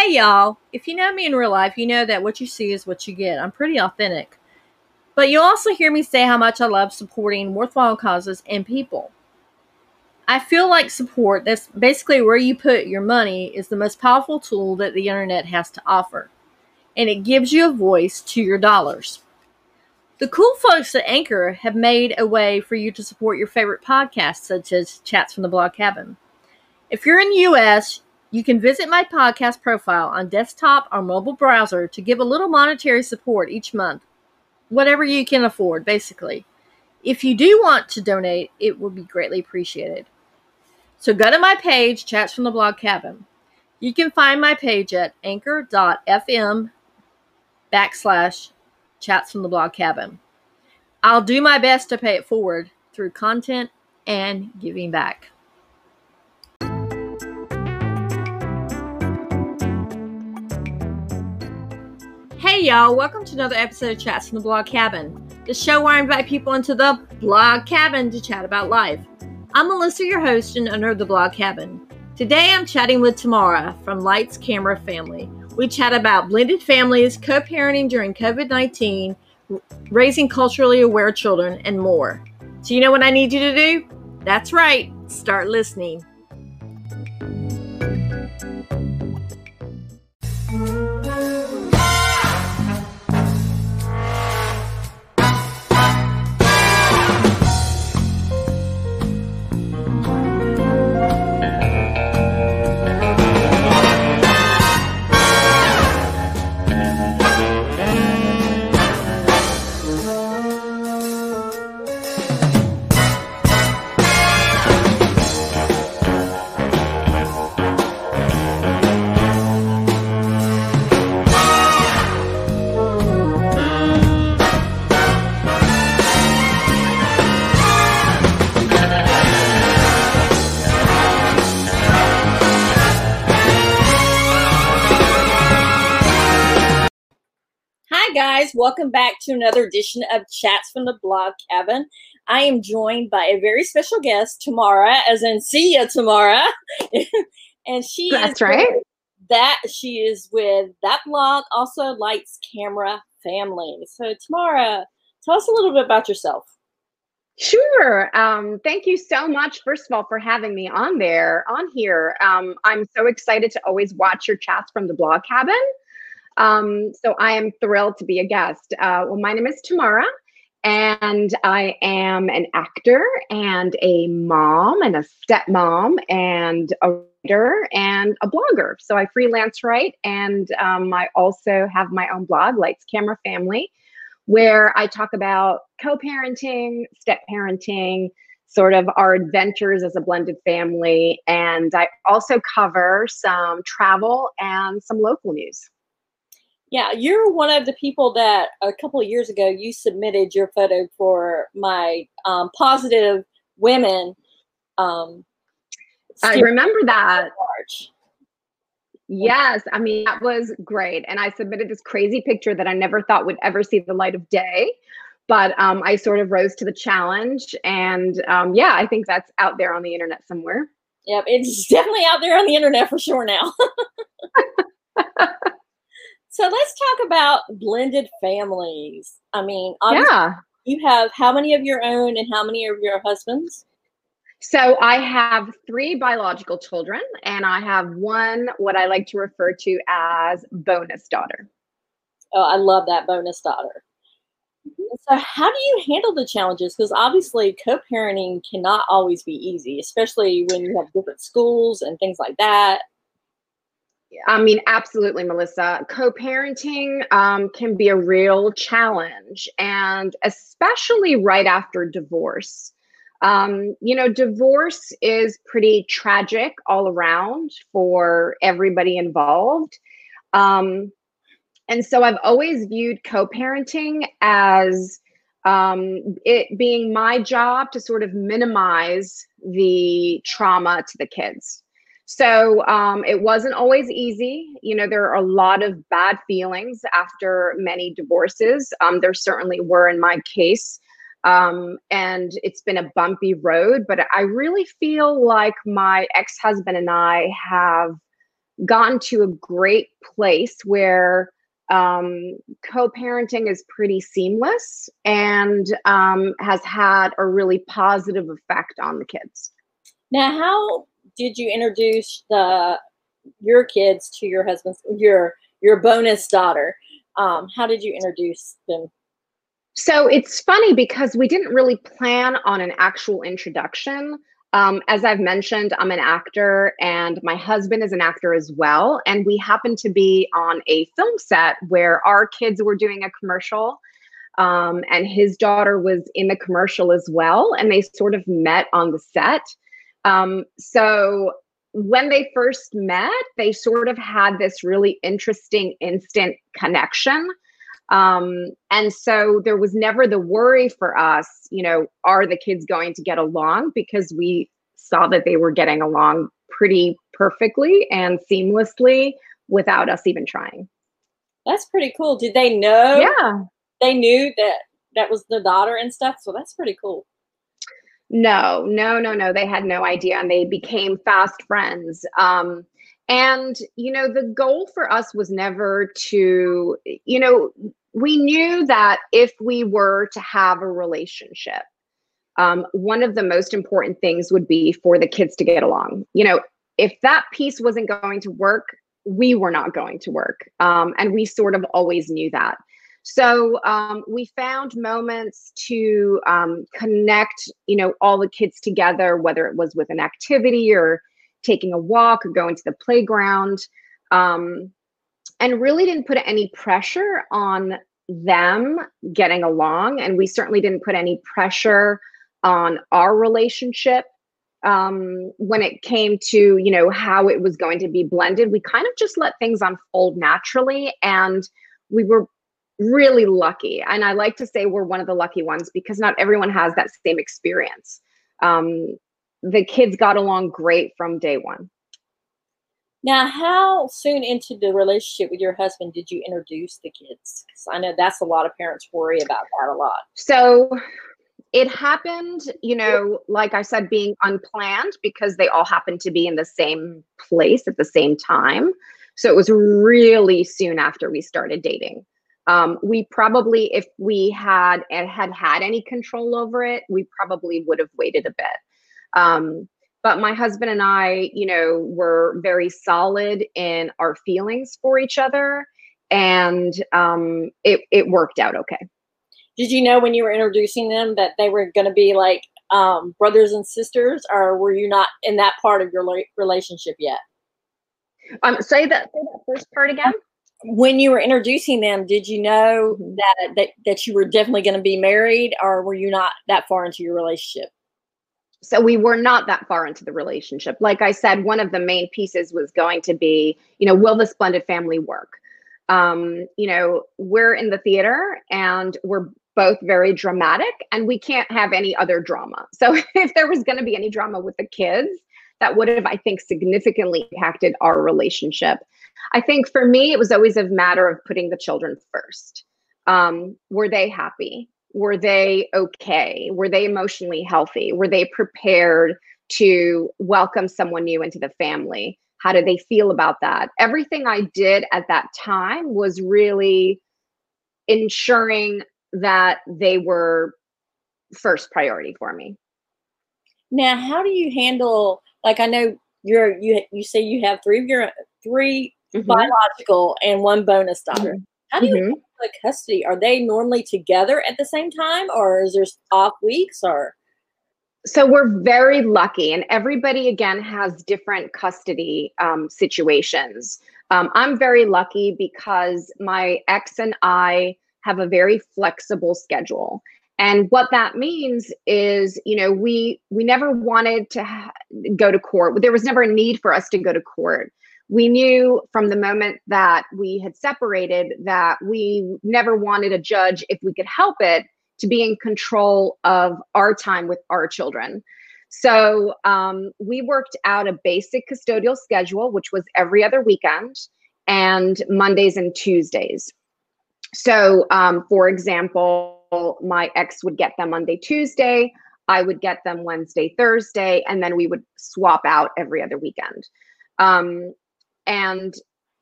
Hey, y'all. If you know me in real life, you know that what you see is what you get. I'm pretty authentic. But you'll also hear me say how much I love supporting worthwhile causes and people. I feel like support, that's basically where you put your money, is the most powerful tool that the internet has to offer. And it gives you a voice to your dollars. The cool folks at Anchor have made a way for you to support your favorite podcasts, such as Chats from the Blog Cabin. If you're in the US, you can visit my podcast profile on desktop or mobile browser to give a little monetary support each month. Whatever you can afford, basically. If you do want to donate, it would be greatly appreciated. So go to my page, Chats from the Blog Cabin. You can find my page at anchor.fm backslash chats from the blog cabin. I'll do my best to pay it forward through content and giving back. Hey y'all, welcome to another episode of Chats from the Blog Cabin, the show where I invite people into the blog cabin to chat about life. I'm Melissa, your host and owner of the Blog Cabin. Today I'm chatting with Tamara from Lights Camera Family. We chat about blended families, co parenting during COVID 19, raising culturally aware children, and more. So, you know what I need you to do? That's right, start listening. Welcome back to another edition of Chats from the Blog Cabin. I am joined by a very special guest, Tamara, as in see ya, Tamara. and she That's right. That she is with that blog, also Lights Camera Family. So, Tamara, tell us a little bit about yourself. Sure. Um, thank you so much, first of all, for having me on there, on here. Um, I'm so excited to always watch your chats from the blog cabin. Um, so I am thrilled to be a guest. Uh, well, my name is Tamara, and I am an actor and a mom and a stepmom and a writer and a blogger. So I freelance write, and um, I also have my own blog, Lights Camera Family, where I talk about co-parenting, step-parenting, sort of our adventures as a blended family. And I also cover some travel and some local news. Yeah, you're one of the people that a couple of years ago you submitted your photo for my um, positive women. Um, I remember that. March. Yes, I mean that was great, and I submitted this crazy picture that I never thought would ever see the light of day, but um, I sort of rose to the challenge, and um, yeah, I think that's out there on the internet somewhere. Yep, it's definitely out there on the internet for sure now. So let's talk about blended families. I mean, yeah. you have how many of your own and how many of your husbands? So I have three biological children, and I have one what I like to refer to as bonus daughter. Oh, I love that bonus daughter. Mm-hmm. So, how do you handle the challenges? Because obviously, co parenting cannot always be easy, especially when you have different schools and things like that. I mean, absolutely, Melissa. Co parenting um, can be a real challenge, and especially right after divorce. Um, you know, divorce is pretty tragic all around for everybody involved. Um, and so I've always viewed co parenting as um, it being my job to sort of minimize the trauma to the kids. So um, it wasn't always easy. You know, there are a lot of bad feelings after many divorces. Um, there certainly were in my case. Um, and it's been a bumpy road, but I really feel like my ex husband and I have gotten to a great place where um, co-parenting is pretty seamless and um, has had a really positive effect on the kids. Now, how did you introduce the your kids to your husband's your your bonus daughter? Um, how did you introduce them? So it's funny because we didn't really plan on an actual introduction. Um, as I've mentioned, I'm an actor and my husband is an actor as well. And we happened to be on a film set where our kids were doing a commercial. Um, and his daughter was in the commercial as well. And they sort of met on the set. Um, so when they first met, they sort of had this really interesting instant connection. Um, and so there was never the worry for us, you know, are the kids going to get along? Because we saw that they were getting along pretty perfectly and seamlessly without us even trying. That's pretty cool. Did they know? Yeah. They knew that that was the daughter and stuff. So that's pretty cool. No, no, no, no. They had no idea and they became fast friends. Um, and, you know, the goal for us was never to, you know, we knew that if we were to have a relationship, um, one of the most important things would be for the kids to get along. You know, if that piece wasn't going to work, we were not going to work. Um, and we sort of always knew that. So um, we found moments to um, connect, you know, all the kids together, whether it was with an activity or taking a walk or going to the playground. Um, and really didn't put any pressure on them getting along. And we certainly didn't put any pressure on our relationship um, when it came to, you know, how it was going to be blended. We kind of just let things unfold naturally. And we were really lucky. And I like to say we're one of the lucky ones because not everyone has that same experience. Um, the kids got along great from day one. Now, how soon into the relationship with your husband did you introduce the kids? Because I know that's a lot of parents worry about that a lot. So it happened, you know, like I said, being unplanned because they all happened to be in the same place at the same time. So it was really soon after we started dating. Um, we probably, if we had had had any control over it, we probably would have waited a bit. Um, but my husband and I, you know, were very solid in our feelings for each other, and um, it it worked out okay. Did you know when you were introducing them that they were going to be like um, brothers and sisters, or were you not in that part of your relationship yet? Um, say that say that first part again. When you were introducing them, did you know mm-hmm. that that that you were definitely going to be married, or were you not that far into your relationship? so we were not that far into the relationship like i said one of the main pieces was going to be you know will this blended family work um, you know we're in the theater and we're both very dramatic and we can't have any other drama so if there was going to be any drama with the kids that would have i think significantly impacted our relationship i think for me it was always a matter of putting the children first um, were they happy were they okay? Were they emotionally healthy? Were they prepared to welcome someone new into the family? How did they feel about that? Everything I did at that time was really ensuring that they were first priority for me. Now, how do you handle like I know you're you you say you have three of your 3 mm-hmm. biological and one bonus daughter. Mm-hmm. How do you mm-hmm. the custody? Are they normally together at the same time, or is there off weeks, or? So we're very lucky, and everybody again has different custody um, situations. Um, I'm very lucky because my ex and I have a very flexible schedule. And what that means is, you know, we we never wanted to ha- go to court. There was never a need for us to go to court we knew from the moment that we had separated that we never wanted a judge, if we could help it, to be in control of our time with our children. So um, we worked out a basic custodial schedule, which was every other weekend and Mondays and Tuesdays. So, um, for example, my ex would get them Monday, Tuesday. I would get them Wednesday, Thursday, and then we would swap out every other weekend. Um, and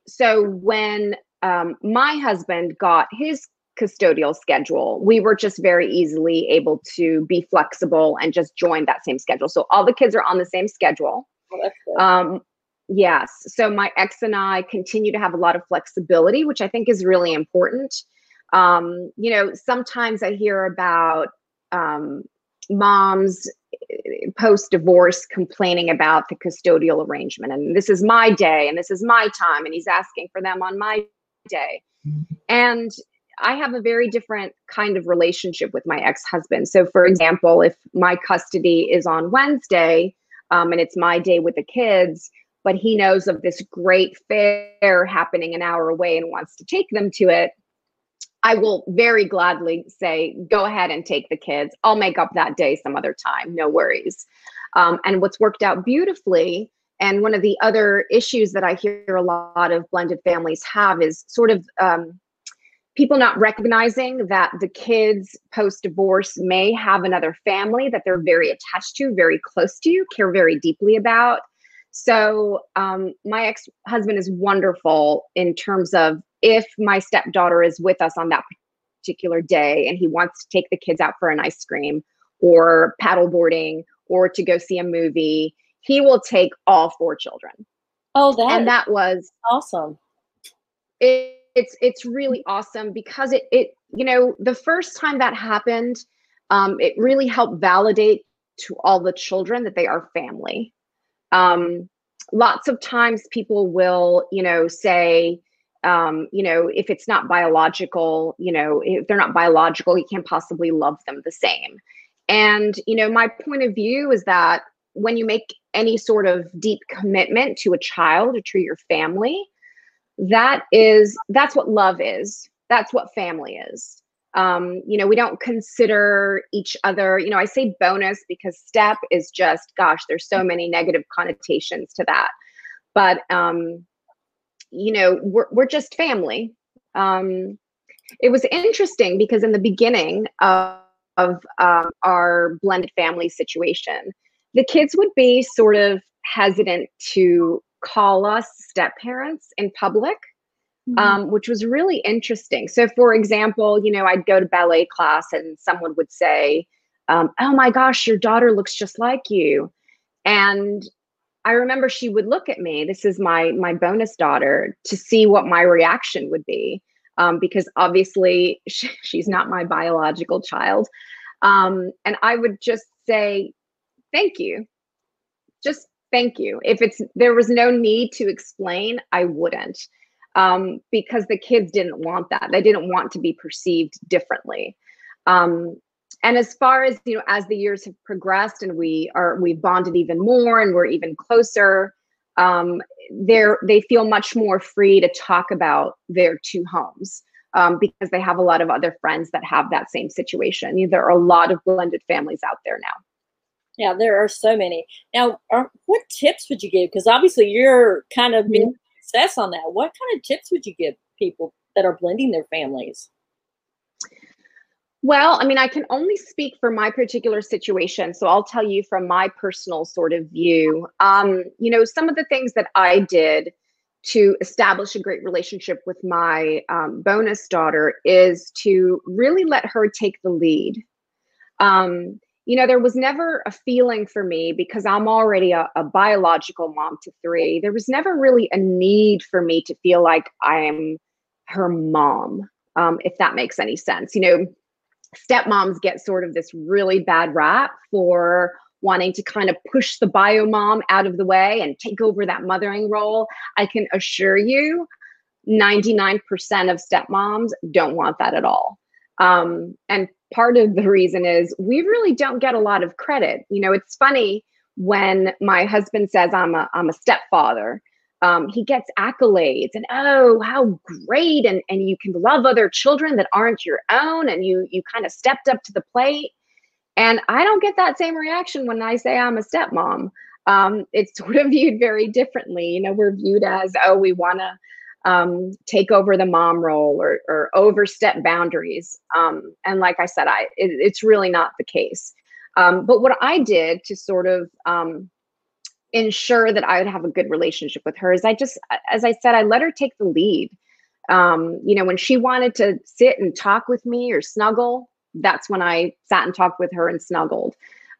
so when um, my husband got his custodial schedule, we were just very easily able to be flexible and just join that same schedule. So all the kids are on the same schedule. Oh, um, yes. So my ex and I continue to have a lot of flexibility, which I think is really important. Um, you know, sometimes I hear about um, moms eh, post divorce complaining about the custodial arrangement and this is my day and this is my time and he's asking for them on my day. Mm-hmm. And I have a very different kind of relationship with my ex husband. So, for example, if my custody is on Wednesday um, and it's my day with the kids, but he knows of this great fair happening an hour away and wants to take them to it, I will very gladly say, go ahead and take the kids. I'll make up that day some other time, no worries. Um, and what's worked out beautifully, and one of the other issues that I hear a lot of blended families have is sort of um, people not recognizing that the kids post divorce may have another family that they're very attached to, very close to, care very deeply about. So, um, my ex husband is wonderful in terms of if my stepdaughter is with us on that particular day and he wants to take the kids out for an ice cream or paddleboarding or to go see a movie, he will take all four children. Oh, that and that was awesome. It, it's it's really awesome because it it you know the first time that happened um, it really helped validate to all the children that they are family um, lots of times people will you know say um, you know if it's not biological you know if they're not biological you can't possibly love them the same. And you know my point of view is that when you make any sort of deep commitment to a child or to your family that is that's what love is. That's what family is. Um, you know we don't consider each other you know i say bonus because step is just gosh there's so many negative connotations to that. But um, you know we're, we're just family um, it was interesting because in the beginning of, of um, our blended family situation the kids would be sort of hesitant to call us step parents in public, mm-hmm. um, which was really interesting. So, for example, you know, I'd go to ballet class and someone would say, um, Oh my gosh, your daughter looks just like you. And I remember she would look at me, this is my my bonus daughter, to see what my reaction would be. Um, because obviously she, she's not my biological child. Um, and I would just say, thank you. Just thank you. If it's there was no need to explain, I wouldn't. Um, because the kids didn't want that. They didn't want to be perceived differently. Um, and as far as you know, as the years have progressed and we are we've bonded even more and we're even closer, um, they're they feel much more free to talk about their two homes. Um, because they have a lot of other friends that have that same situation. you know, There are a lot of blended families out there now. Yeah, there are so many. Now, are, what tips would you give? Because obviously you're kind of being mm-hmm. success on that. What kind of tips would you give people that are blending their families? Well, I mean, I can only speak for my particular situation. So I'll tell you from my personal sort of view. Um, you know, some of the things that I did to establish a great relationship with my um, bonus daughter is to really let her take the lead. Um, you know, there was never a feeling for me because I'm already a, a, biological mom to three. There was never really a need for me to feel like I'm her mom, um, if that makes any sense. You know, stepmoms get sort of this really bad rap for wanting to kind of push the bio mom out of the way and take over that mothering role. I can assure you, 99% of stepmoms don't want that at all. Um, and part of the reason is we really don't get a lot of credit. You know, it's funny when my husband says I'm a I'm a stepfather. Um, he gets accolades and oh how great and and you can love other children that aren't your own and you you kind of stepped up to the plate and i don't get that same reaction when i say i'm a stepmom um, it's sort of viewed very differently you know we're viewed as oh we want to um, take over the mom role or, or overstep boundaries. Um, and like I said, I it, it's really not the case. Um, but what I did to sort of um, ensure that I would have a good relationship with her is I just, as I said, I let her take the lead. Um, you know, when she wanted to sit and talk with me or snuggle, that's when I sat and talked with her and snuggled.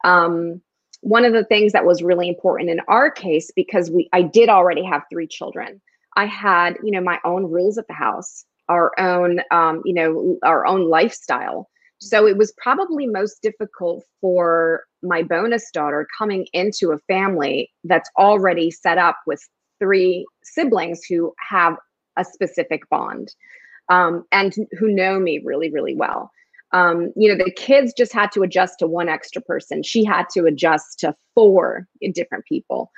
Um, one of the things that was really important in our case, because we I did already have three children, I had, you know, my own rules at the house, our own, um, you know, our own lifestyle. So it was probably most difficult for my bonus daughter coming into a family that's already set up with three siblings who have a specific bond um, and who know me really, really well. Um, you know, the kids just had to adjust to one extra person. She had to adjust to four different people.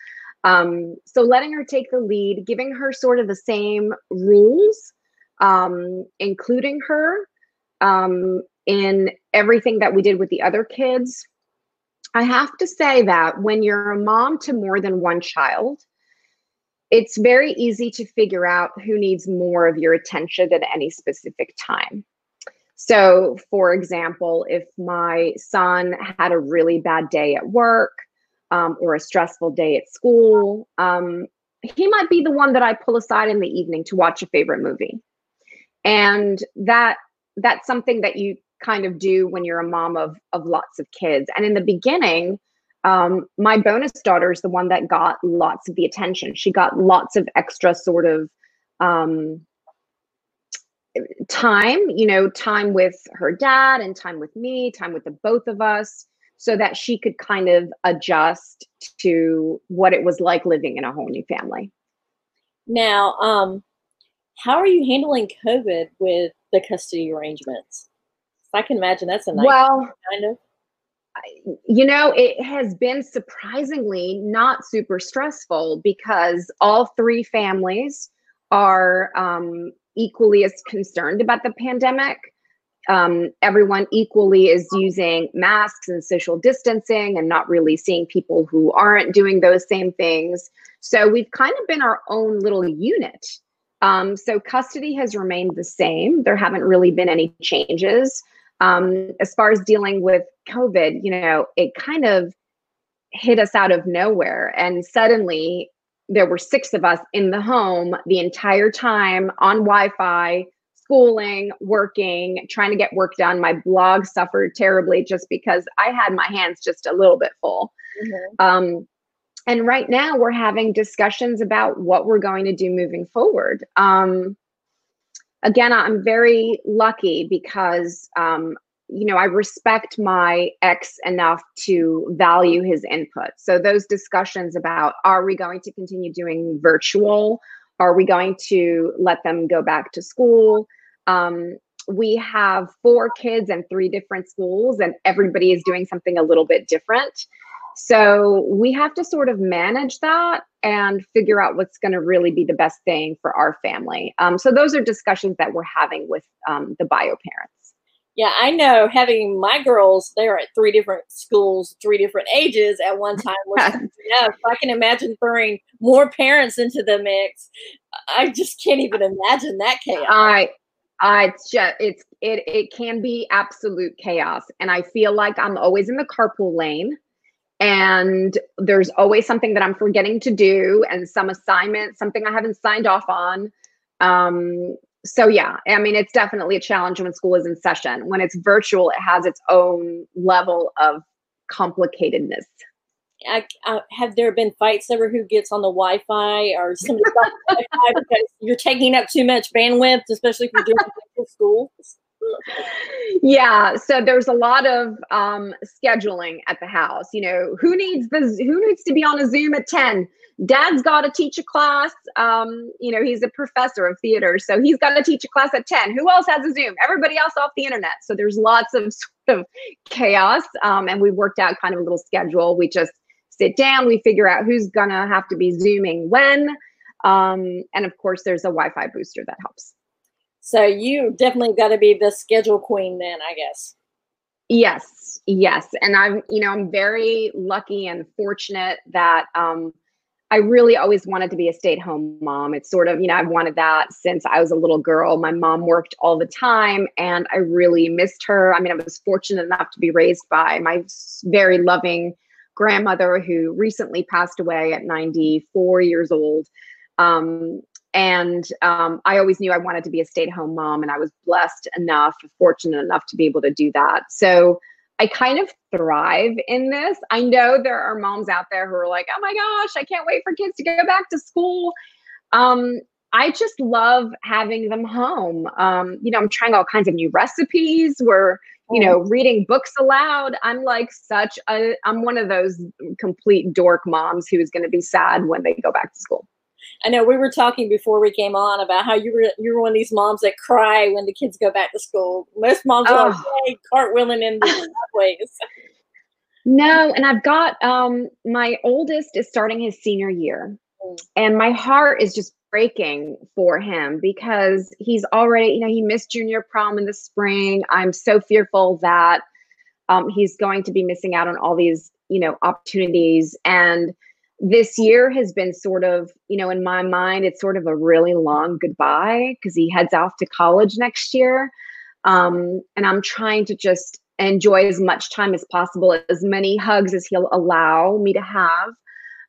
Um, so letting her take the lead, giving her sort of the same rules, um, including her um, in everything that we did with the other kids. I have to say that when you're a mom to more than one child, it's very easy to figure out who needs more of your attention at any specific time. So, for example, if my son had a really bad day at work um, or a stressful day at school, um, he might be the one that I pull aside in the evening to watch a favorite movie. And that that's something that you kind of do when you're a mom of of lots of kids. And in the beginning, um, my bonus daughter is the one that got lots of the attention. She got lots of extra sort of um, time, you know, time with her dad and time with me, time with the both of us, so that she could kind of adjust to what it was like living in a whole new family. Now, um, how are you handling COVID with the custody arrangements? I can imagine that's a nice well, kind of. You know, it has been surprisingly not super stressful because all three families are um, equally as concerned about the pandemic. Um, everyone equally is using masks and social distancing and not really seeing people who aren't doing those same things. So we've kind of been our own little unit. Um, so custody has remained the same. There haven't really been any changes. Um, as far as dealing with COVID, you know, it kind of hit us out of nowhere. And suddenly there were six of us in the home the entire time on Wi-Fi, schooling, working, trying to get work done. My blog suffered terribly just because I had my hands just a little bit full. Mm-hmm. Um, and right now we're having discussions about what we're going to do moving forward. Um, again, I'm very lucky because um, you know, I respect my ex enough to value his input. So those discussions about are we going to continue doing virtual? Are we going to let them go back to school? Um, we have four kids and three different schools, and everybody is doing something a little bit different. So we have to sort of manage that and figure out what's going to really be the best thing for our family. Um, so those are discussions that we're having with um, the bio parents. Yeah, I know having my girls, they're at three different schools, three different ages at one time. yeah, I can imagine throwing more parents into the mix, I just can't even imagine that chaos. I, I, it's just, it's, it, it can be absolute chaos. And I feel like I'm always in the carpool lane and there's always something that I'm forgetting to do and some assignment, something I haven't signed off on. Um, so yeah, I mean, it's definitely a challenge when school is in session. When it's virtual, it has its own level of complicatedness. I, uh, have there been fights over who gets on the Wi-Fi or Wi-Fi because you're taking up too much bandwidth, especially if you're doing school? Yeah so there's a lot of um scheduling at the house you know who needs the who needs to be on a zoom at 10 dad's got to teach a class um you know he's a professor of theater so he's got to teach a class at 10 who else has a zoom? Everybody else off the internet. So there's lots of sort of chaos um and we worked out kind of a little schedule. We just sit down we figure out who's gonna have to be zooming when um and of course there's a wi-fi booster that helps so you definitely got to be the schedule queen then, I guess. Yes, yes. And I'm, you know, I'm very lucky and fortunate that um, I really always wanted to be a stay at home mom. It's sort of, you know, I've wanted that since I was a little girl. My mom worked all the time and I really missed her. I mean, I was fortunate enough to be raised by my very loving grandmother who recently passed away at 94 years old. Um, and um, I always knew I wanted to be a stay at home mom, and I was blessed enough, fortunate enough to be able to do that. So I kind of thrive in this. I know there are moms out there who are like, oh my gosh, I can't wait for kids to go back to school. Um, I just love having them home. Um, you know, I'm trying all kinds of new recipes. We're, you know, reading books aloud. I'm like such a, I'm one of those complete dork moms who is going to be sad when they go back to school. I know we were talking before we came on about how you were you were one of these moms that cry when the kids go back to school. Most moms oh. are like, cartwheeling in the ways. No, and I've got um my oldest is starting his senior year. Mm. And my heart is just breaking for him because he's already, you know, he missed junior prom in the spring. I'm so fearful that um, he's going to be missing out on all these, you know, opportunities. And this year has been sort of, you know, in my mind, it's sort of a really long goodbye because he heads off to college next year. Um, and I'm trying to just enjoy as much time as possible, as many hugs as he'll allow me to have,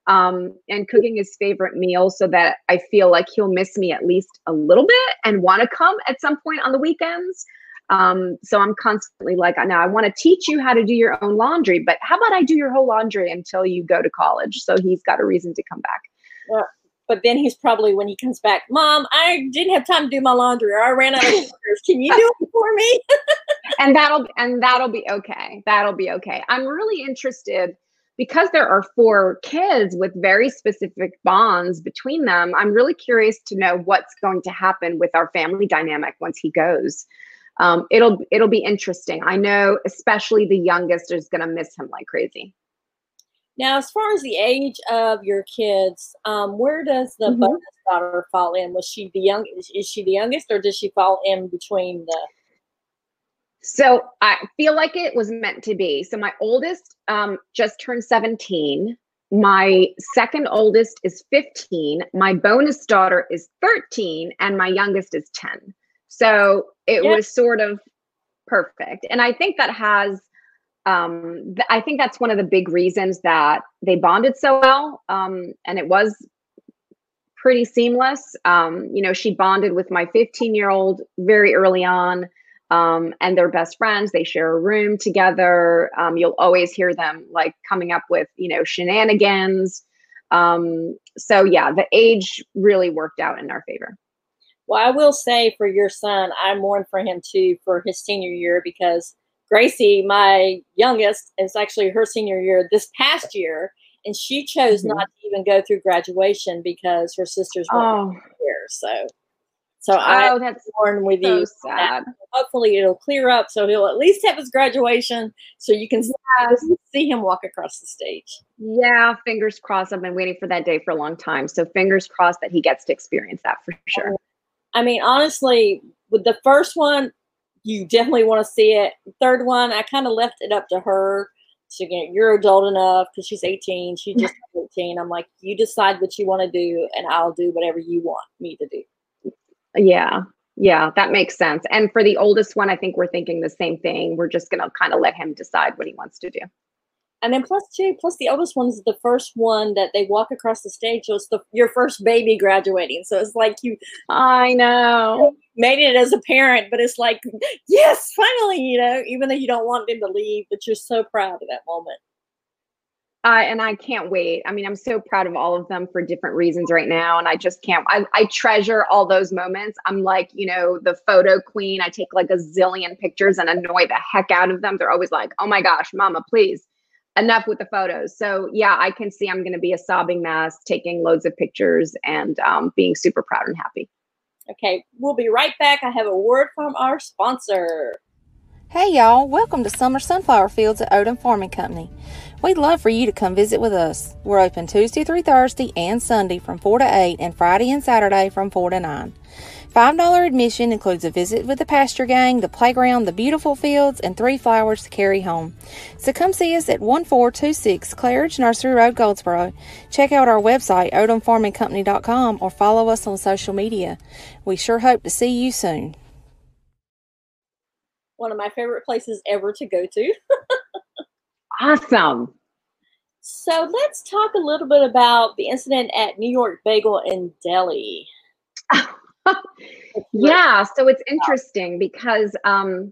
um, and cooking his favorite meal so that I feel like he'll miss me at least a little bit and want to come at some point on the weekends. Um, so I'm constantly like, now I want to teach you how to do your own laundry, but how about I do your whole laundry until you go to college? So he's got a reason to come back. Yeah. But then he's probably when he comes back, Mom, I didn't have time to do my laundry, or I ran out of papers. Can you do it for me? and that'll and that'll be okay. That'll be okay. I'm really interested because there are four kids with very specific bonds between them. I'm really curious to know what's going to happen with our family dynamic once he goes um, it'll it'll be interesting. I know, especially the youngest is going to miss him like crazy. Now, as far as the age of your kids, um, where does the mm-hmm. bonus daughter fall in? Was she the young? Is she the youngest, or does she fall in between the? So I feel like it was meant to be. So my oldest um, just turned seventeen. My second oldest is 15. My bonus daughter is 13, and my youngest is 10. So it yep. was sort of perfect. And I think that has um th- I think that's one of the big reasons that they bonded so well. Um and it was pretty seamless. Um, you know, she bonded with my 15 year old very early on. Um, and they're best friends. They share a room together. Um, you'll always hear them like coming up with, you know, shenanigans. Um, so yeah, the age really worked out in our favor. Well, I will say for your son, I mourn for him too for his senior year because Gracie, my youngest, is actually her senior year this past year, and she chose mm-hmm. not to even go through graduation because her sisters were oh. here. So, so oh, I that's mourn with so you. Sad. Hopefully, it'll clear up so he'll at least have his graduation, so you can yes. see him walk across the stage. Yeah, fingers crossed. I've been waiting for that day for a long time, so fingers crossed that he gets to experience that for sure. I mean, honestly, with the first one, you definitely want to see it. third one, I kind of left it up to her. So again, you're adult enough because she's 18. She just 18. I'm like, you decide what you want to do, and I'll do whatever you want me to do. Yeah, yeah, that makes sense. And for the oldest one, I think we're thinking the same thing. We're just gonna kind of let him decide what he wants to do. And then plus two, plus the oldest one is the first one that they walk across the stage. So it's the your first baby graduating. So it's like you I know. Made it as a parent, but it's like, yes, finally, you know, even though you don't want them to leave, but you're so proud of that moment. Uh, and I can't wait. I mean, I'm so proud of all of them for different reasons right now. And I just can't, I, I treasure all those moments. I'm like, you know, the photo queen. I take like a zillion pictures and annoy the heck out of them. They're always like, oh my gosh, mama, please enough with the photos. So yeah, I can see I'm going to be a sobbing mess, taking loads of pictures and um, being super proud and happy. Okay, we'll be right back. I have a word from our sponsor. Hey y'all, welcome to Summer Sunflower Fields at Odom Farming Company. We'd love for you to come visit with us. We're open Tuesday through Thursday and Sunday from 4 to 8 and Friday and Saturday from 4 to 9. $5 admission includes a visit with the pasture gang, the playground, the beautiful fields, and three flowers to carry home. So come see us at 1426 Claridge Nursery Road, Goldsboro. Check out our website, odomfarmingcompany.com, or follow us on social media. We sure hope to see you soon. One of my favorite places ever to go to. awesome. So let's talk a little bit about the incident at New York Bagel in Deli. yeah, so it's interesting because um,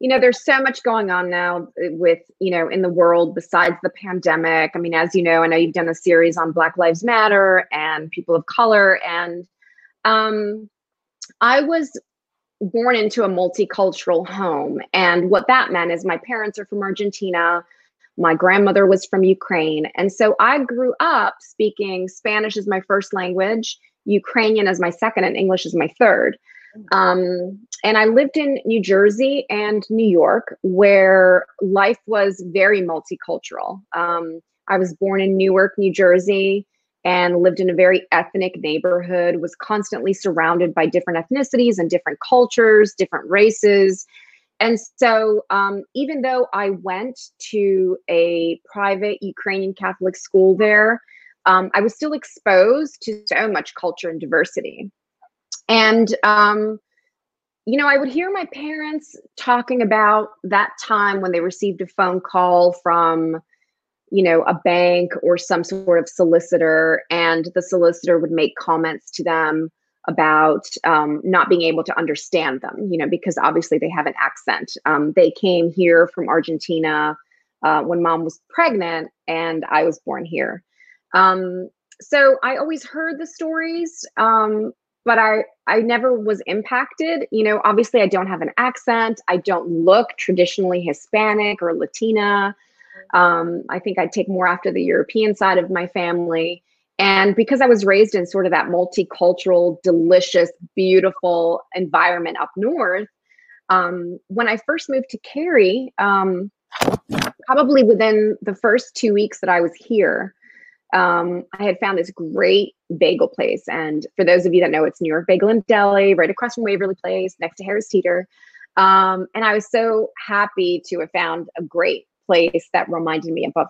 you know there's so much going on now with you know in the world besides the pandemic. I mean, as you know, I know you've done a series on Black Lives Matter and people of color, and um, I was born into a multicultural home, and what that meant is my parents are from Argentina. My grandmother was from Ukraine. And so I grew up speaking Spanish as my first language, Ukrainian as my second, and English as my third. Um, and I lived in New Jersey and New York, where life was very multicultural. Um, I was born in Newark, New Jersey, and lived in a very ethnic neighborhood, was constantly surrounded by different ethnicities and different cultures, different races. And so, um, even though I went to a private Ukrainian Catholic school there, um, I was still exposed to so much culture and diversity. And, um, you know, I would hear my parents talking about that time when they received a phone call from, you know, a bank or some sort of solicitor, and the solicitor would make comments to them about um, not being able to understand them, you know, because obviously they have an accent. Um, they came here from Argentina uh, when mom was pregnant, and I was born here. Um, so I always heard the stories, um, but I I never was impacted. You know, obviously I don't have an accent. I don't look traditionally Hispanic or Latina. Um, I think I take more after the European side of my family. And because I was raised in sort of that multicultural, delicious, beautiful environment up north, um, when I first moved to Cary, um, probably within the first two weeks that I was here, um, I had found this great bagel place. And for those of you that know, it's New York Bagel and Deli, right across from Waverly Place, next to Harris Teeter. Um, and I was so happy to have found a great place that reminded me above,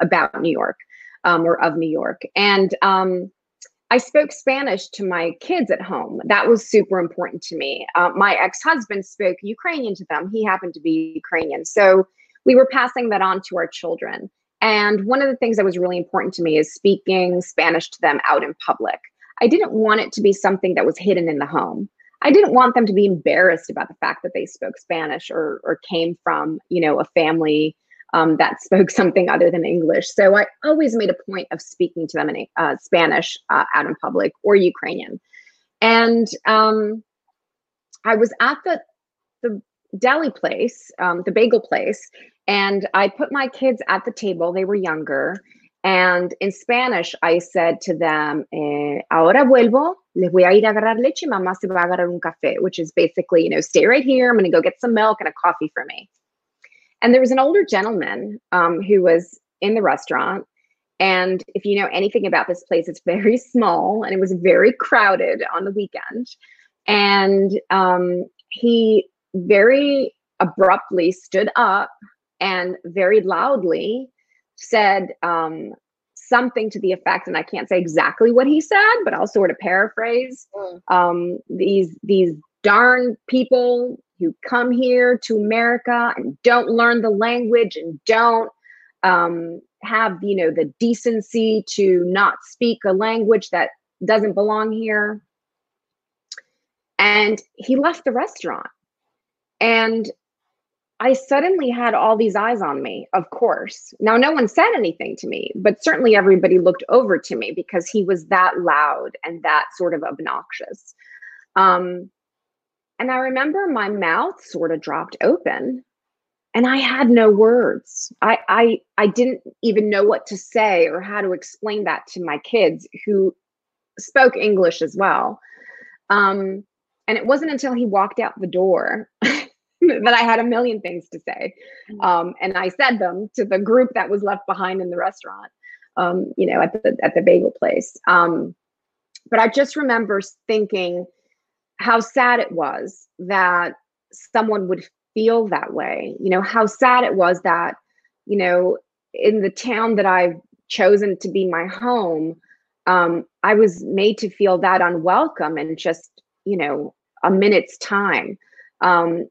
about New York um, or of New York. And um, I spoke Spanish to my kids at home. That was super important to me. Uh, my ex husband spoke Ukrainian to them. He happened to be Ukrainian. So we were passing that on to our children. And one of the things that was really important to me is speaking Spanish to them out in public. I didn't want it to be something that was hidden in the home. I didn't want them to be embarrassed about the fact that they spoke Spanish or or came from, you know, a family um, that spoke something other than English. So I always made a point of speaking to them in uh, Spanish uh, out in public or Ukrainian. And um, I was at the the deli place, um, the bagel place, and I put my kids at the table. They were younger. And in Spanish, I said to them, eh, ahora vuelvo, les voy a ir a agarrar leche, mamá se va a agarrar un café, which is basically, you know, stay right here. I'm going to go get some milk and a coffee for me. And there was an older gentleman um, who was in the restaurant. And if you know anything about this place, it's very small and it was very crowded on the weekend. And um, he very abruptly stood up and very loudly said um, something to the effect, and I can't say exactly what he said, but I'll sort of paraphrase. Mm. Um, these these darn people who come here to America and don't learn the language and don't um, have, you know, the decency to not speak a language that doesn't belong here. And he left the restaurant. And I suddenly had all these eyes on me, of course. Now, no one said anything to me, but certainly everybody looked over to me because he was that loud and that sort of obnoxious. Um, and I remember my mouth sort of dropped open and I had no words. I, I I didn't even know what to say or how to explain that to my kids who spoke English as well. Um, and it wasn't until he walked out the door that I had a million things to say. Mm. Um, and I said them to the group that was left behind in the restaurant, um, you know, at the at the bagel place. Um, but I just remember thinking, how sad it was that someone would feel that way. You know, how sad it was that, you know, in the town that I've chosen to be my home, um, I was made to feel that unwelcome in just, you know, a minute's time. Um,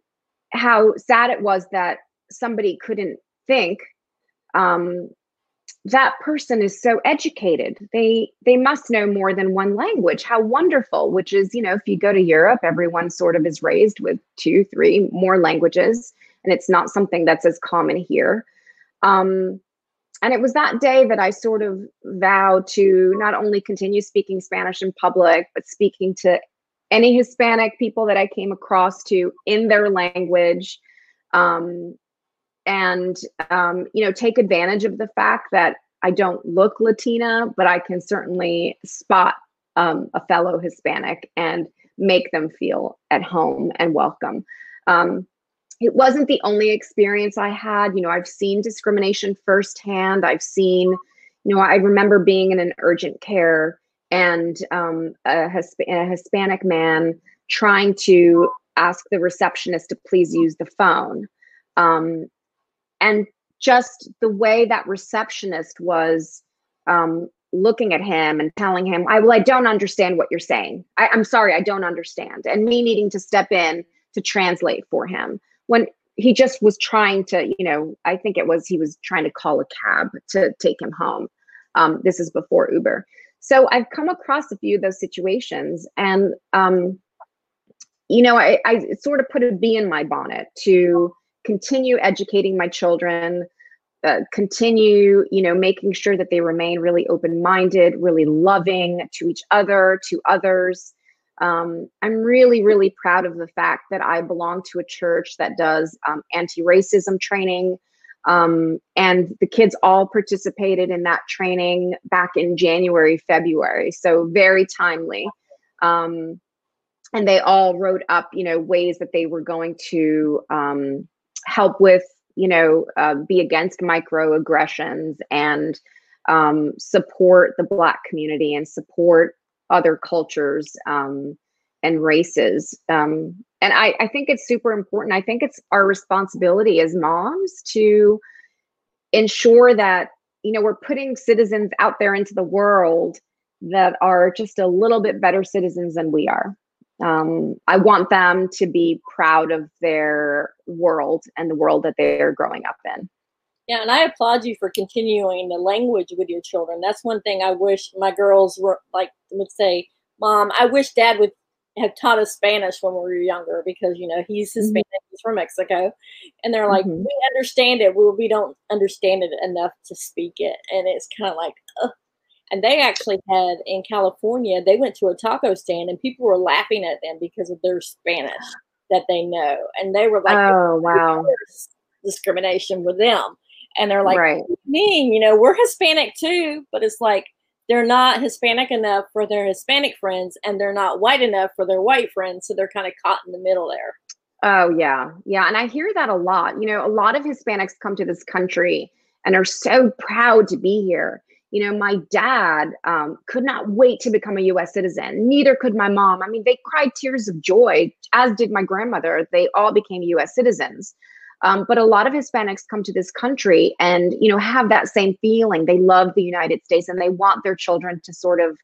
how sad it was that somebody couldn't think um, that person is so educated. They they must know more than one language. How wonderful which is you know if you go to europe everyone sort of is raised with two three more languages and it's not something that's as common here. Um, and it was that day that i sort of vowed to not only continue speaking spanish in public but speaking to any hispanic people that i came across to in their language um, and um, you know take advantage of the fact that I don't look Latina, but I can certainly spot um, a fellow Hispanic and make them feel at home and welcome. Um, it wasn't the only experience I had. You know, I've seen discrimination firsthand. I've seen, you know, I remember being in an urgent care and um, a, Hisp- a Hispanic man trying to ask the receptionist to please use the phone. Um, and just the way that receptionist was um, looking at him and telling him, I well, I don't understand what you're saying. I, I'm sorry, I don't understand. And me needing to step in to translate for him when he just was trying to, you know, I think it was he was trying to call a cab to take him home. Um, this is before Uber. So I've come across a few of those situations and um, you know, I, I sort of put a bee in my bonnet to continue educating my children uh, continue you know making sure that they remain really open-minded really loving to each other to others. Um, i'm really really proud of the fact that i belong to a church that does um, anti-racism training um, and the kids all participated in that training back in january february. So very timely. Um, and they all wrote up you know ways that they were going to um, help with you know uh, be against microaggressions and um, support the black community and support other cultures um, and races um, and I, I think it's super important i think it's our responsibility as moms to ensure that you know we're putting citizens out there into the world that are just a little bit better citizens than we are um, I want them to be proud of their world and the world that they're growing up in. Yeah, and I applaud you for continuing the language with your children. That's one thing I wish my girls were like would say, "Mom, I wish Dad would have taught us Spanish when we were younger because you know he's mm-hmm. Hispanic, mm-hmm. he's from Mexico," and they're like, mm-hmm. "We understand it, we we don't understand it enough to speak it," and it's kind of like, Ugh. And they actually had in California, they went to a taco stand and people were laughing at them because of their Spanish that they know. And they were like, oh, wow. Discrimination with them. And they're like, right. mean? You know, we're Hispanic too, but it's like they're not Hispanic enough for their Hispanic friends and they're not white enough for their white friends. So they're kind of caught in the middle there. Oh, yeah. Yeah. And I hear that a lot. You know, a lot of Hispanics come to this country and are so proud to be here you know, my dad um, could not wait to become a US citizen. Neither could my mom. I mean, they cried tears of joy, as did my grandmother. They all became US citizens. Um, but a lot of Hispanics come to this country and, you know, have that same feeling. They love the United States and they want their children to sort of,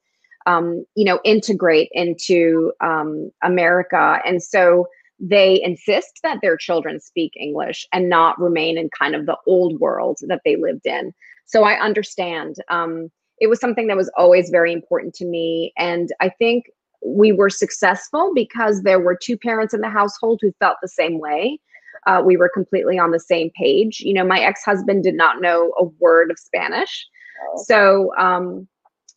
um, you know, integrate into um, America. And so they insist that their children speak English and not remain in kind of the old world that they lived in. So I understand. Um, it was something that was always very important to me. And I think we were successful because there were two parents in the household who felt the same way. Uh, we were completely on the same page. You know, my ex husband did not know a word of Spanish. Oh. So um,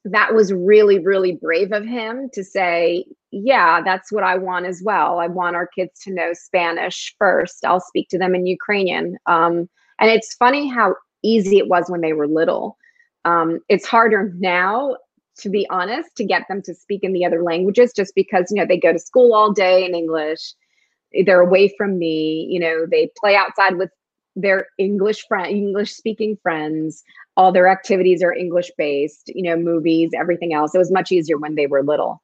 that was really, really brave of him to say, yeah, that's what I want as well. I want our kids to know Spanish first. I'll speak to them in Ukrainian. Um, and it's funny how easy it was when they were little. Um, it's harder now, to be honest, to get them to speak in the other languages just because, you know, they go to school all day in English. They're away from me. You know, they play outside with their English friend, English speaking friends. All their activities are English based, you know, movies, everything else. It was much easier when they were little.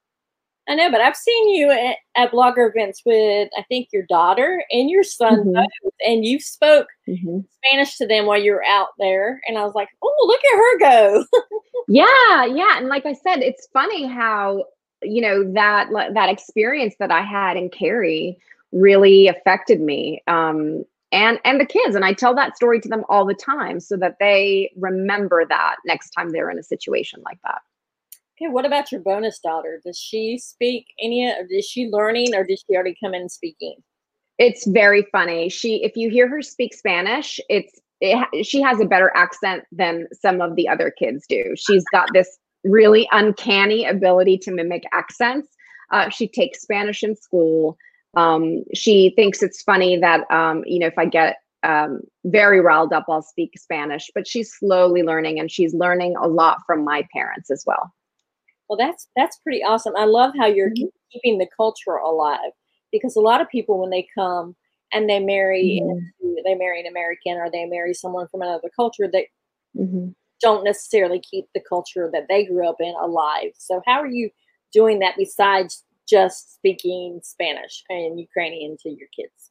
I know, but I've seen you at, at blogger events with I think your daughter and your son mm-hmm. both, and you spoke mm-hmm. Spanish to them while you were out there, and I was like, oh, look at her go. yeah, yeah, and like I said, it's funny how you know that that experience that I had in Cary really affected me. Um, and and the kids and i tell that story to them all the time so that they remember that next time they're in a situation like that. Okay what about your bonus daughter? Does she speak any or is she learning or did she already come in speaking? It's very funny. She if you hear her speak spanish it's it, she has a better accent than some of the other kids do. She's got this really uncanny ability to mimic accents. Uh, she takes spanish in school um, she thinks it's funny that um, you know if I get um, very riled up, I'll speak Spanish. But she's slowly learning, and she's learning a lot from my parents as well. Well, that's that's pretty awesome. I love how you're mm-hmm. keeping the culture alive because a lot of people when they come and they marry mm-hmm. they marry an American or they marry someone from another culture, they mm-hmm. don't necessarily keep the culture that they grew up in alive. So how are you doing that besides just speaking Spanish and Ukrainian to your kids?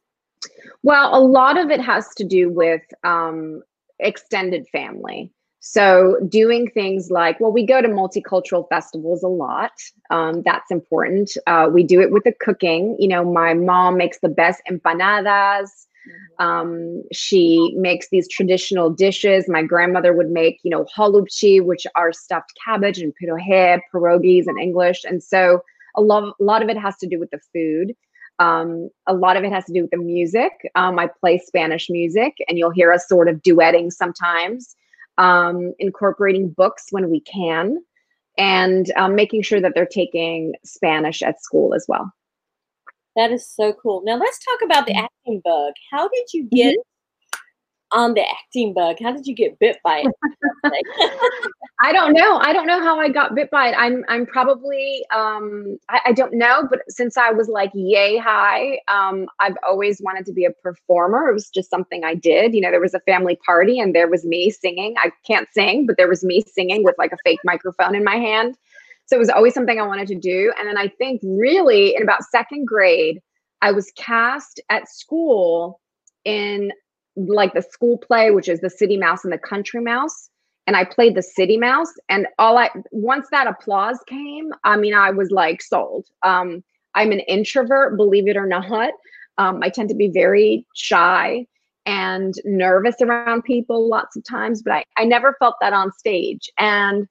Well, a lot of it has to do with um, extended family. So, doing things like, well, we go to multicultural festivals a lot. Um, that's important. Uh, we do it with the cooking. You know, my mom makes the best empanadas. Mm-hmm. Um, she makes these traditional dishes. My grandmother would make, you know, halupchi, which are stuffed cabbage, and pirohe, pierogies in English. And so a lot, a lot of it has to do with the food. Um, a lot of it has to do with the music. Um, I play Spanish music, and you'll hear us sort of duetting sometimes, um, incorporating books when we can, and um, making sure that they're taking Spanish at school as well. That is so cool. Now let's talk about the acting bug. How did you get mm-hmm on the acting bug? How did you get bit by it? I don't know. I don't know how I got bit by it. I'm I'm probably um I, I don't know, but since I was like yay high, um, I've always wanted to be a performer. It was just something I did. You know, there was a family party and there was me singing. I can't sing, but there was me singing with like a fake microphone in my hand. So it was always something I wanted to do. And then I think really in about second grade, I was cast at school in like the school play, which is the City Mouse and the Country Mouse. And I played the City Mouse. And all I once that applause came, I mean, I was like sold. Um, I'm an introvert, believe it or not. Um, I tend to be very shy and nervous around people lots of times, but I, I never felt that on stage. And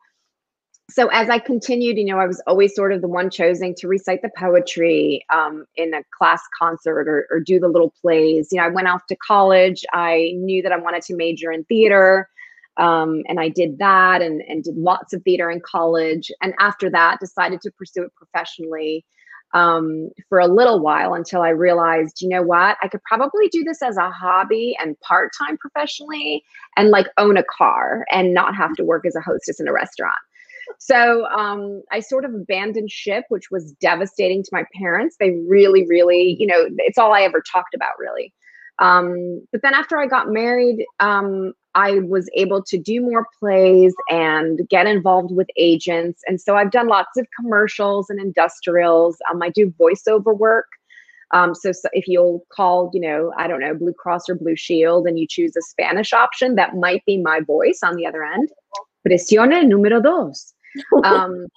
so as I continued, you know, I was always sort of the one chosen to recite the poetry um, in a class concert or, or, do the little plays. You know, I went off to college. I knew that I wanted to major in theater. Um, and I did that and, and did lots of theater in college. And after that, decided to pursue it professionally um, for a little while until I realized, you know what, I could probably do this as a hobby and part time professionally and like own a car and not have to work as a hostess in a restaurant so um, I sort of abandoned ship, which was devastating to my parents. They really, really, you know, it's all I ever talked about, really. Um, but then after I got married, um, I was able to do more plays and get involved with agents. And so I've done lots of commercials and industrials. Um, I do voiceover work. Um, so, so, if you'll call, you know, I don't know, Blue Cross or Blue Shield and you choose a Spanish option, that might be my voice on the other end. Presione número dos. Um,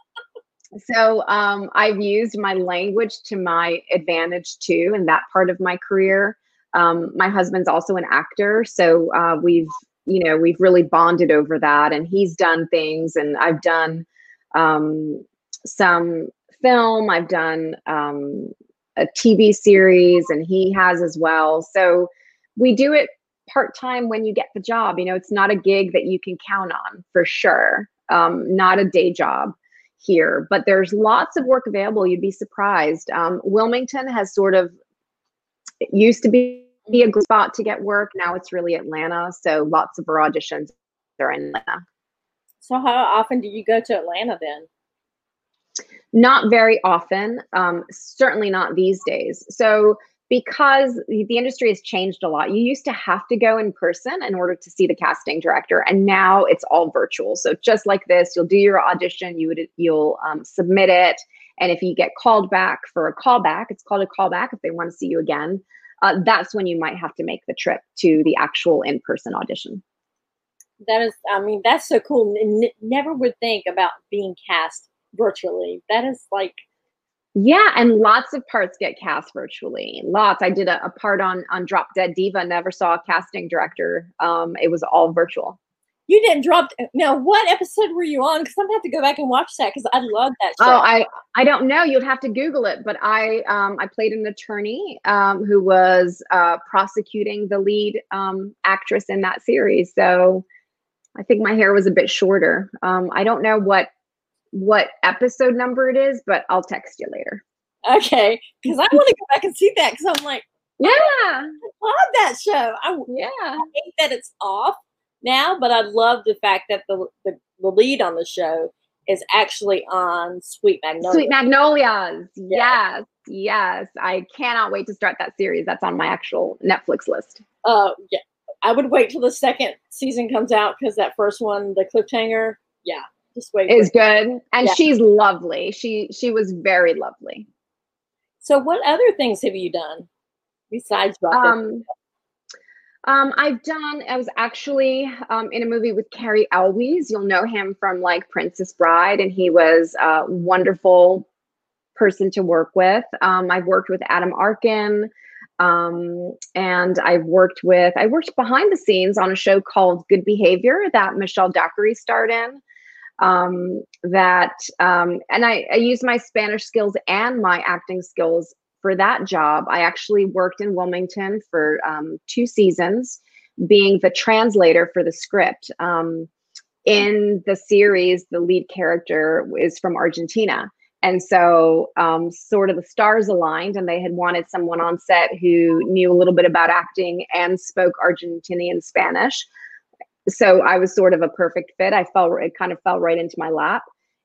so um, I've used my language to my advantage too in that part of my career. Um, my husband's also an actor, so uh, we've you know we've really bonded over that, and he's done things, and I've done um, some film. I've done um, a TV series, and he has as well. So we do it part time when you get the job. You know, it's not a gig that you can count on for sure um, not a day job here, but there's lots of work available. You'd be surprised. Um, Wilmington has sort of used to be a good spot to get work. Now it's really Atlanta. So lots of our auditions are in Atlanta. So how often do you go to Atlanta then? Not very often. Um, certainly not these days. So because the industry has changed a lot. You used to have to go in person in order to see the casting director, and now it's all virtual. So just like this, you'll do your audition, you would you'll um, submit it, and if you get called back for a callback, it's called a callback if they want to see you again. Uh, that's when you might have to make the trip to the actual in-person audition. That is, I mean, that's so cool. N- never would think about being cast virtually. That is like Yeah, and lots of parts get cast virtually. Lots. I did a, a part on on Drop Dead Diva. Never saw a casting director. Um, it was all virtual. You didn't drop. Now, what episode were you on? Because I'm gonna have to go back and watch that because I love that show. Oh, I I don't know. You'd have to Google it. But I um I played an attorney um who was uh prosecuting the lead um actress in that series. So I think my hair was a bit shorter. Um, I don't know what what episode number it is, but I'll text you later. Okay, because I want to go back and see that because I'm like, Yeah, I love that show. I, yeah. I hate that it's off now, but I love the fact that the, the the lead on the show is actually on Sweet Magnolia. Sweet Magnolias. Yeah. Yes, yes. I cannot wait to start that series. That's on my actual Netflix list. uh, yeah, I would wait till the second season comes out because that first one, the cliffhanger, yeah, just wait. for Is it. good, and Yeah. she's lovely. She she was very lovely. So, what other things have you done besides Drop Um, um, I've done. I was actually um, in a movie with Cary Elwes. You'll know him from like Princess Bride, and he was a wonderful person to work with. Um, I've worked with Adam Arkin, um, and I've worked with. I worked behind the scenes on a show called Good Behavior that Michelle Dockery starred in. Um, that um, and I, I used my Spanish skills and my acting skills for that job, I actually worked in Wilmington for um, two seasons, being the translator for the script. Um, in the series, the lead character is from Argentina. And so, um, sort of the stars aligned, and they had wanted someone on set who knew a little bit about acting and spoke Argentinian Spanish. So I was sort of a perfect fit. I fell, it kind of fell right into my lap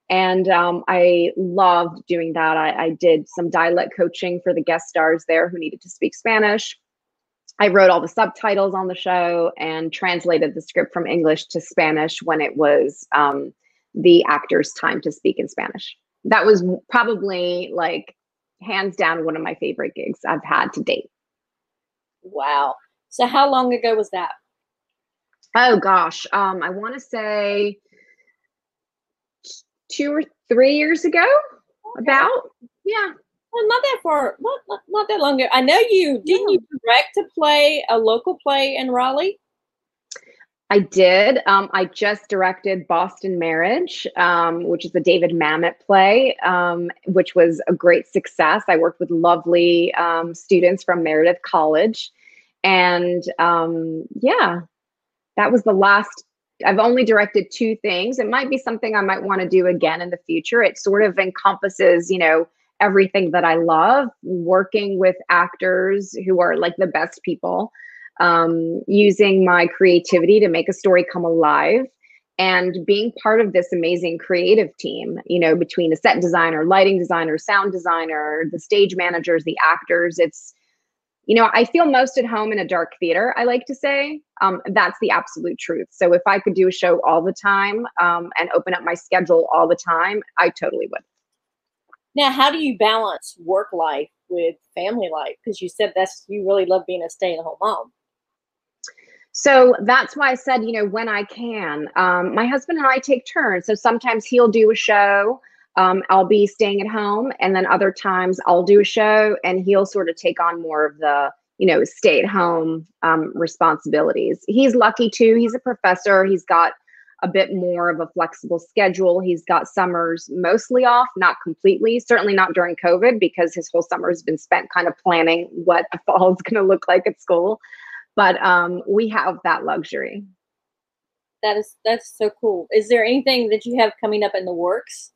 and um, I loved doing that. I, I did some dialect coaching for the guest stars there who needed to speak Spanish. I wrote all the subtitles on the show and translated the script from English to Spanish when it was um, the actor's time to speak in Spanish. That was probably like hands down one of my favorite gigs I've had to date. Wow. So, how long ago was that? Oh gosh, um, I want to say two or three years ago. Okay. About yeah, Well, not that far, not, not, not that long ago. I know you didn't you direct to play a local play in Raleigh? I did. Um, I just directed Boston Marriage, um, which is a David Mamet play, um, which was a great success. I worked with lovely um, students from Meredith College. And um, yeah, that was the last. I've only directed two things. It might be something I might want to do again in the future. It sort of encompasses, you know, everything that I love, working with actors who are like the best people um, using my creativity to make a story come alive and being part of this amazing creative team you know between the set designer lighting designer sound designer the stage managers the actors it's you know i feel most at home in a dark theater i like to say um, that's the absolute truth so if i could do a show all the time um, and open up my schedule all the time i totally would Now, how do you balance work life with family life? Because you said that's you really love being a stay at home mom. So that's why I said, you know, when I can. Um, my husband and I take turns. So sometimes he'll do a show. Um, I'll be staying at home, and then other times I'll do a show, and he'll sort of take on more of the, you know, stay at home um, responsibilities. He's lucky too. He's a professor. He's got a bit more of a flexible schedule. He's got summers mostly off, not completely, certainly not during COVID, because his whole summer has been spent kind of planning what the fall is going to look like at school but um, we have that luxury. That is that's so cool. Is there anything that you have coming up in the works?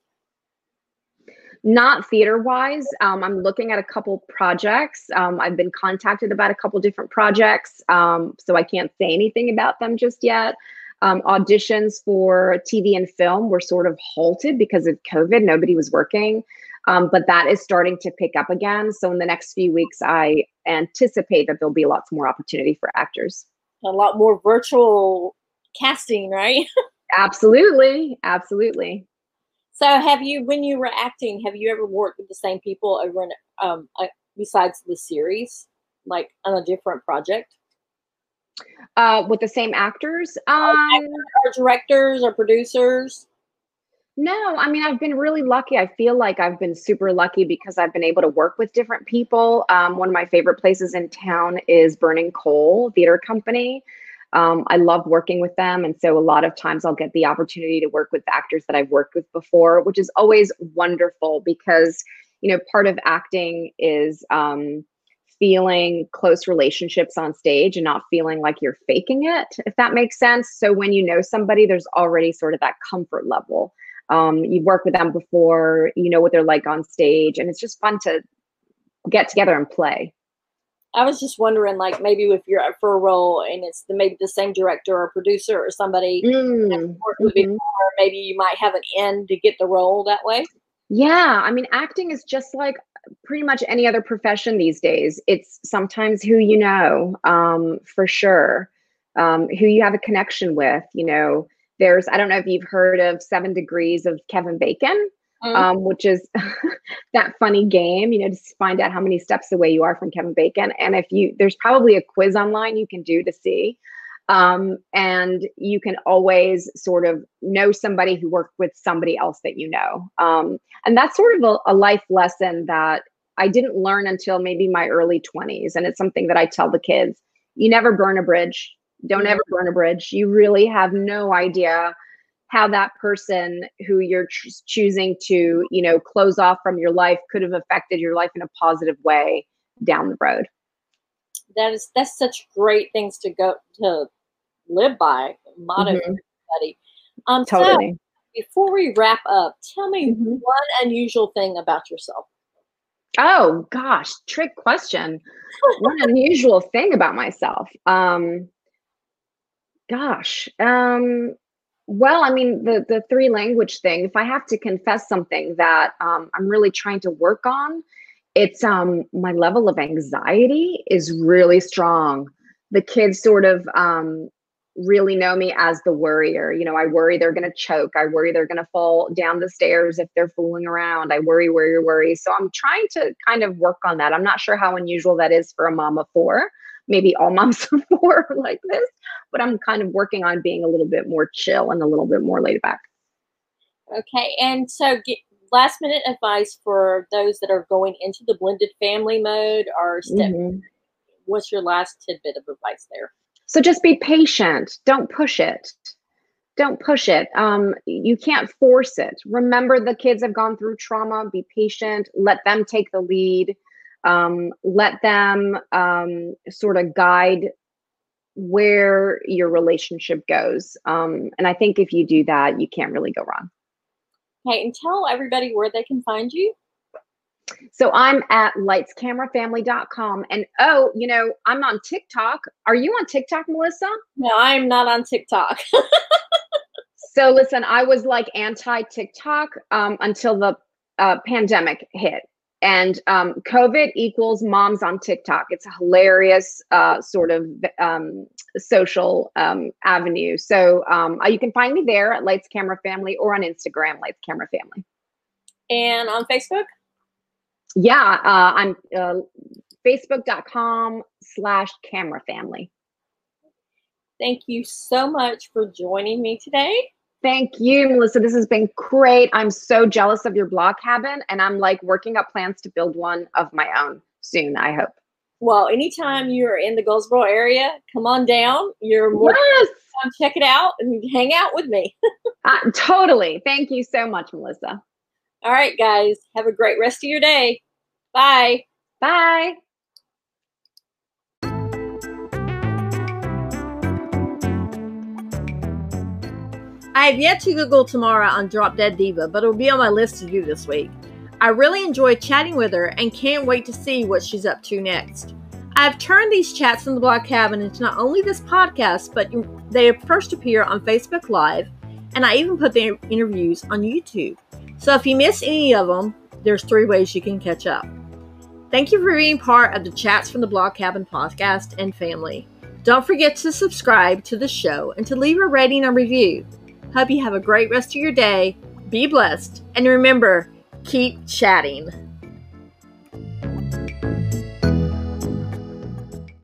Not theater wise. Um, I'm looking at a couple projects. Um, I've been contacted about a couple different projects, um, so I can't say anything about them just yet. Um, auditions for TV and film were sort of halted because of COVID. Nobody was working. Um, but that is starting to pick up again. So in the next few weeks, I anticipate that there'll be lots more opportunity for actors. A lot more virtual casting, right? Absolutely, absolutely. So, have you, when you were acting, have you ever worked with the same people over in, um, uh, besides the series, like on a different project? Uh, with the same actors, um, or directors or producers? No, I mean, I've been really lucky. I feel like I've been super lucky because I've been able to work with different people. Um, one of my favorite places in town is Burning Coal Theater Company. Um, I love working with them. And so a lot of times I'll get the opportunity to work with actors that I've worked with before, which is always wonderful because, you know, part of acting is um, feeling close relationships on stage and not feeling like you're faking it, if that makes sense. So when you know somebody, there's already sort of that comfort level. Um, you've worked with them before, you know what they're like on stage, and it's just fun to get together and play. I was just wondering, like maybe if you're up for a role and it's the, maybe the same director or producer or somebody Mm, with mhm. before, maybe you might have an in to get the role that way. Yeah, I mean, acting is just like pretty much any other profession these days. It's sometimes who you know, um, for sure, um, who you have a connection with. You know, there's, I don't know if you've heard of Seven Degrees of Kevin Bacon, Mm. um, which is that funny game, you know, to find out how many steps away you are from Kevin Bacon. And if you, there's probably a quiz online you can do to see. Um, and you can always sort of know somebody who worked with somebody else that you know. Um, and that's sort of a, a life lesson that I didn't learn until maybe my early 20s. And it's something that I tell the kids you never burn a bridge. Don't Mhm. ever burn a bridge. You really have no idea how that person who you're ch- choosing to, you know, close off from your life could have affected your life in a positive way down the road. That is that's such great things to go to live by, motto Mhm, everybody. Um, so totally. before we wrap up, tell me Mhm. one unusual thing about yourself. Oh gosh, trick question. One unusual thing about myself. Um, gosh. Um, well, I mean, the the three language thing. If I have to confess something that um, I'm really trying to work on, it's um, my level of anxiety is really strong. The kids sort of um, really know me as the worrier. You know, I worry they're going to choke. I worry they're going to fall down the stairs if they're fooling around. I worry, worry, worry. So I'm trying to kind of work on that. I'm not sure how unusual that is for a mom of four. Maybe all moms are like this, but I'm kind of working on being a little bit more chill and a little bit more laid back. Okay, and so get last minute advice for those that are going into the blended family mode or step. Mhm. What's your last tidbit of advice there? So just be patient. Don't push it. Don't push it. Um, you can't force it. Remember, the kids have gone through trauma. Be patient. Let them take the lead. Um, let them um, sort of guide where your relationship goes. Um, and I think if you do that, you can't really go wrong. Okay, and tell everybody where they can find you. So I'm at lightscamerafamily.com. And oh, you know, I'm on TikTok. Are you on TikTok, Melissa? No, I'm not on TikTok. So listen, I was like anti TikTok um, until the uh, pandemic hit. And um, COVID equals moms on TikTok. It's a hilarious uh, sort of um, social um, avenue. So um, uh, you can find me there at Lights Camera Family or on Instagram, Lights Camera Family. and on Facebook? Yeah, uh, I'm uh, facebook.com slash camera family. Thank you so much for joining me today. Thank you, Melissa. This has been great. I'm so jealous of your blog cabin, and I'm like working up plans to build one of my own soon, I hope. Well, anytime you're in the Goldsboro area, come on down. You're more Yes, come check it out and hang out with me. uh, totally. Thank you so much, Melissa. All right, guys. Have a great rest of your day. Bye. Bye. I have yet to Google Tamara on Drop Dead Diva, but it'll be on my list to do this week. I really enjoyed chatting with her and can't wait to see what she's up to next. I have turned these chats from the blog cabin into not only this podcast, but they first appear on Facebook Live, and I even put the interviews on YouTube. So if you miss any of them, there's three ways you can catch up. Thank you for being part of the Chats from the Blog Cabin podcast and family. Don't forget to subscribe to the show and to leave a rating and review. Hope you have a great rest of your day. Be blessed. And remember, keep chatting.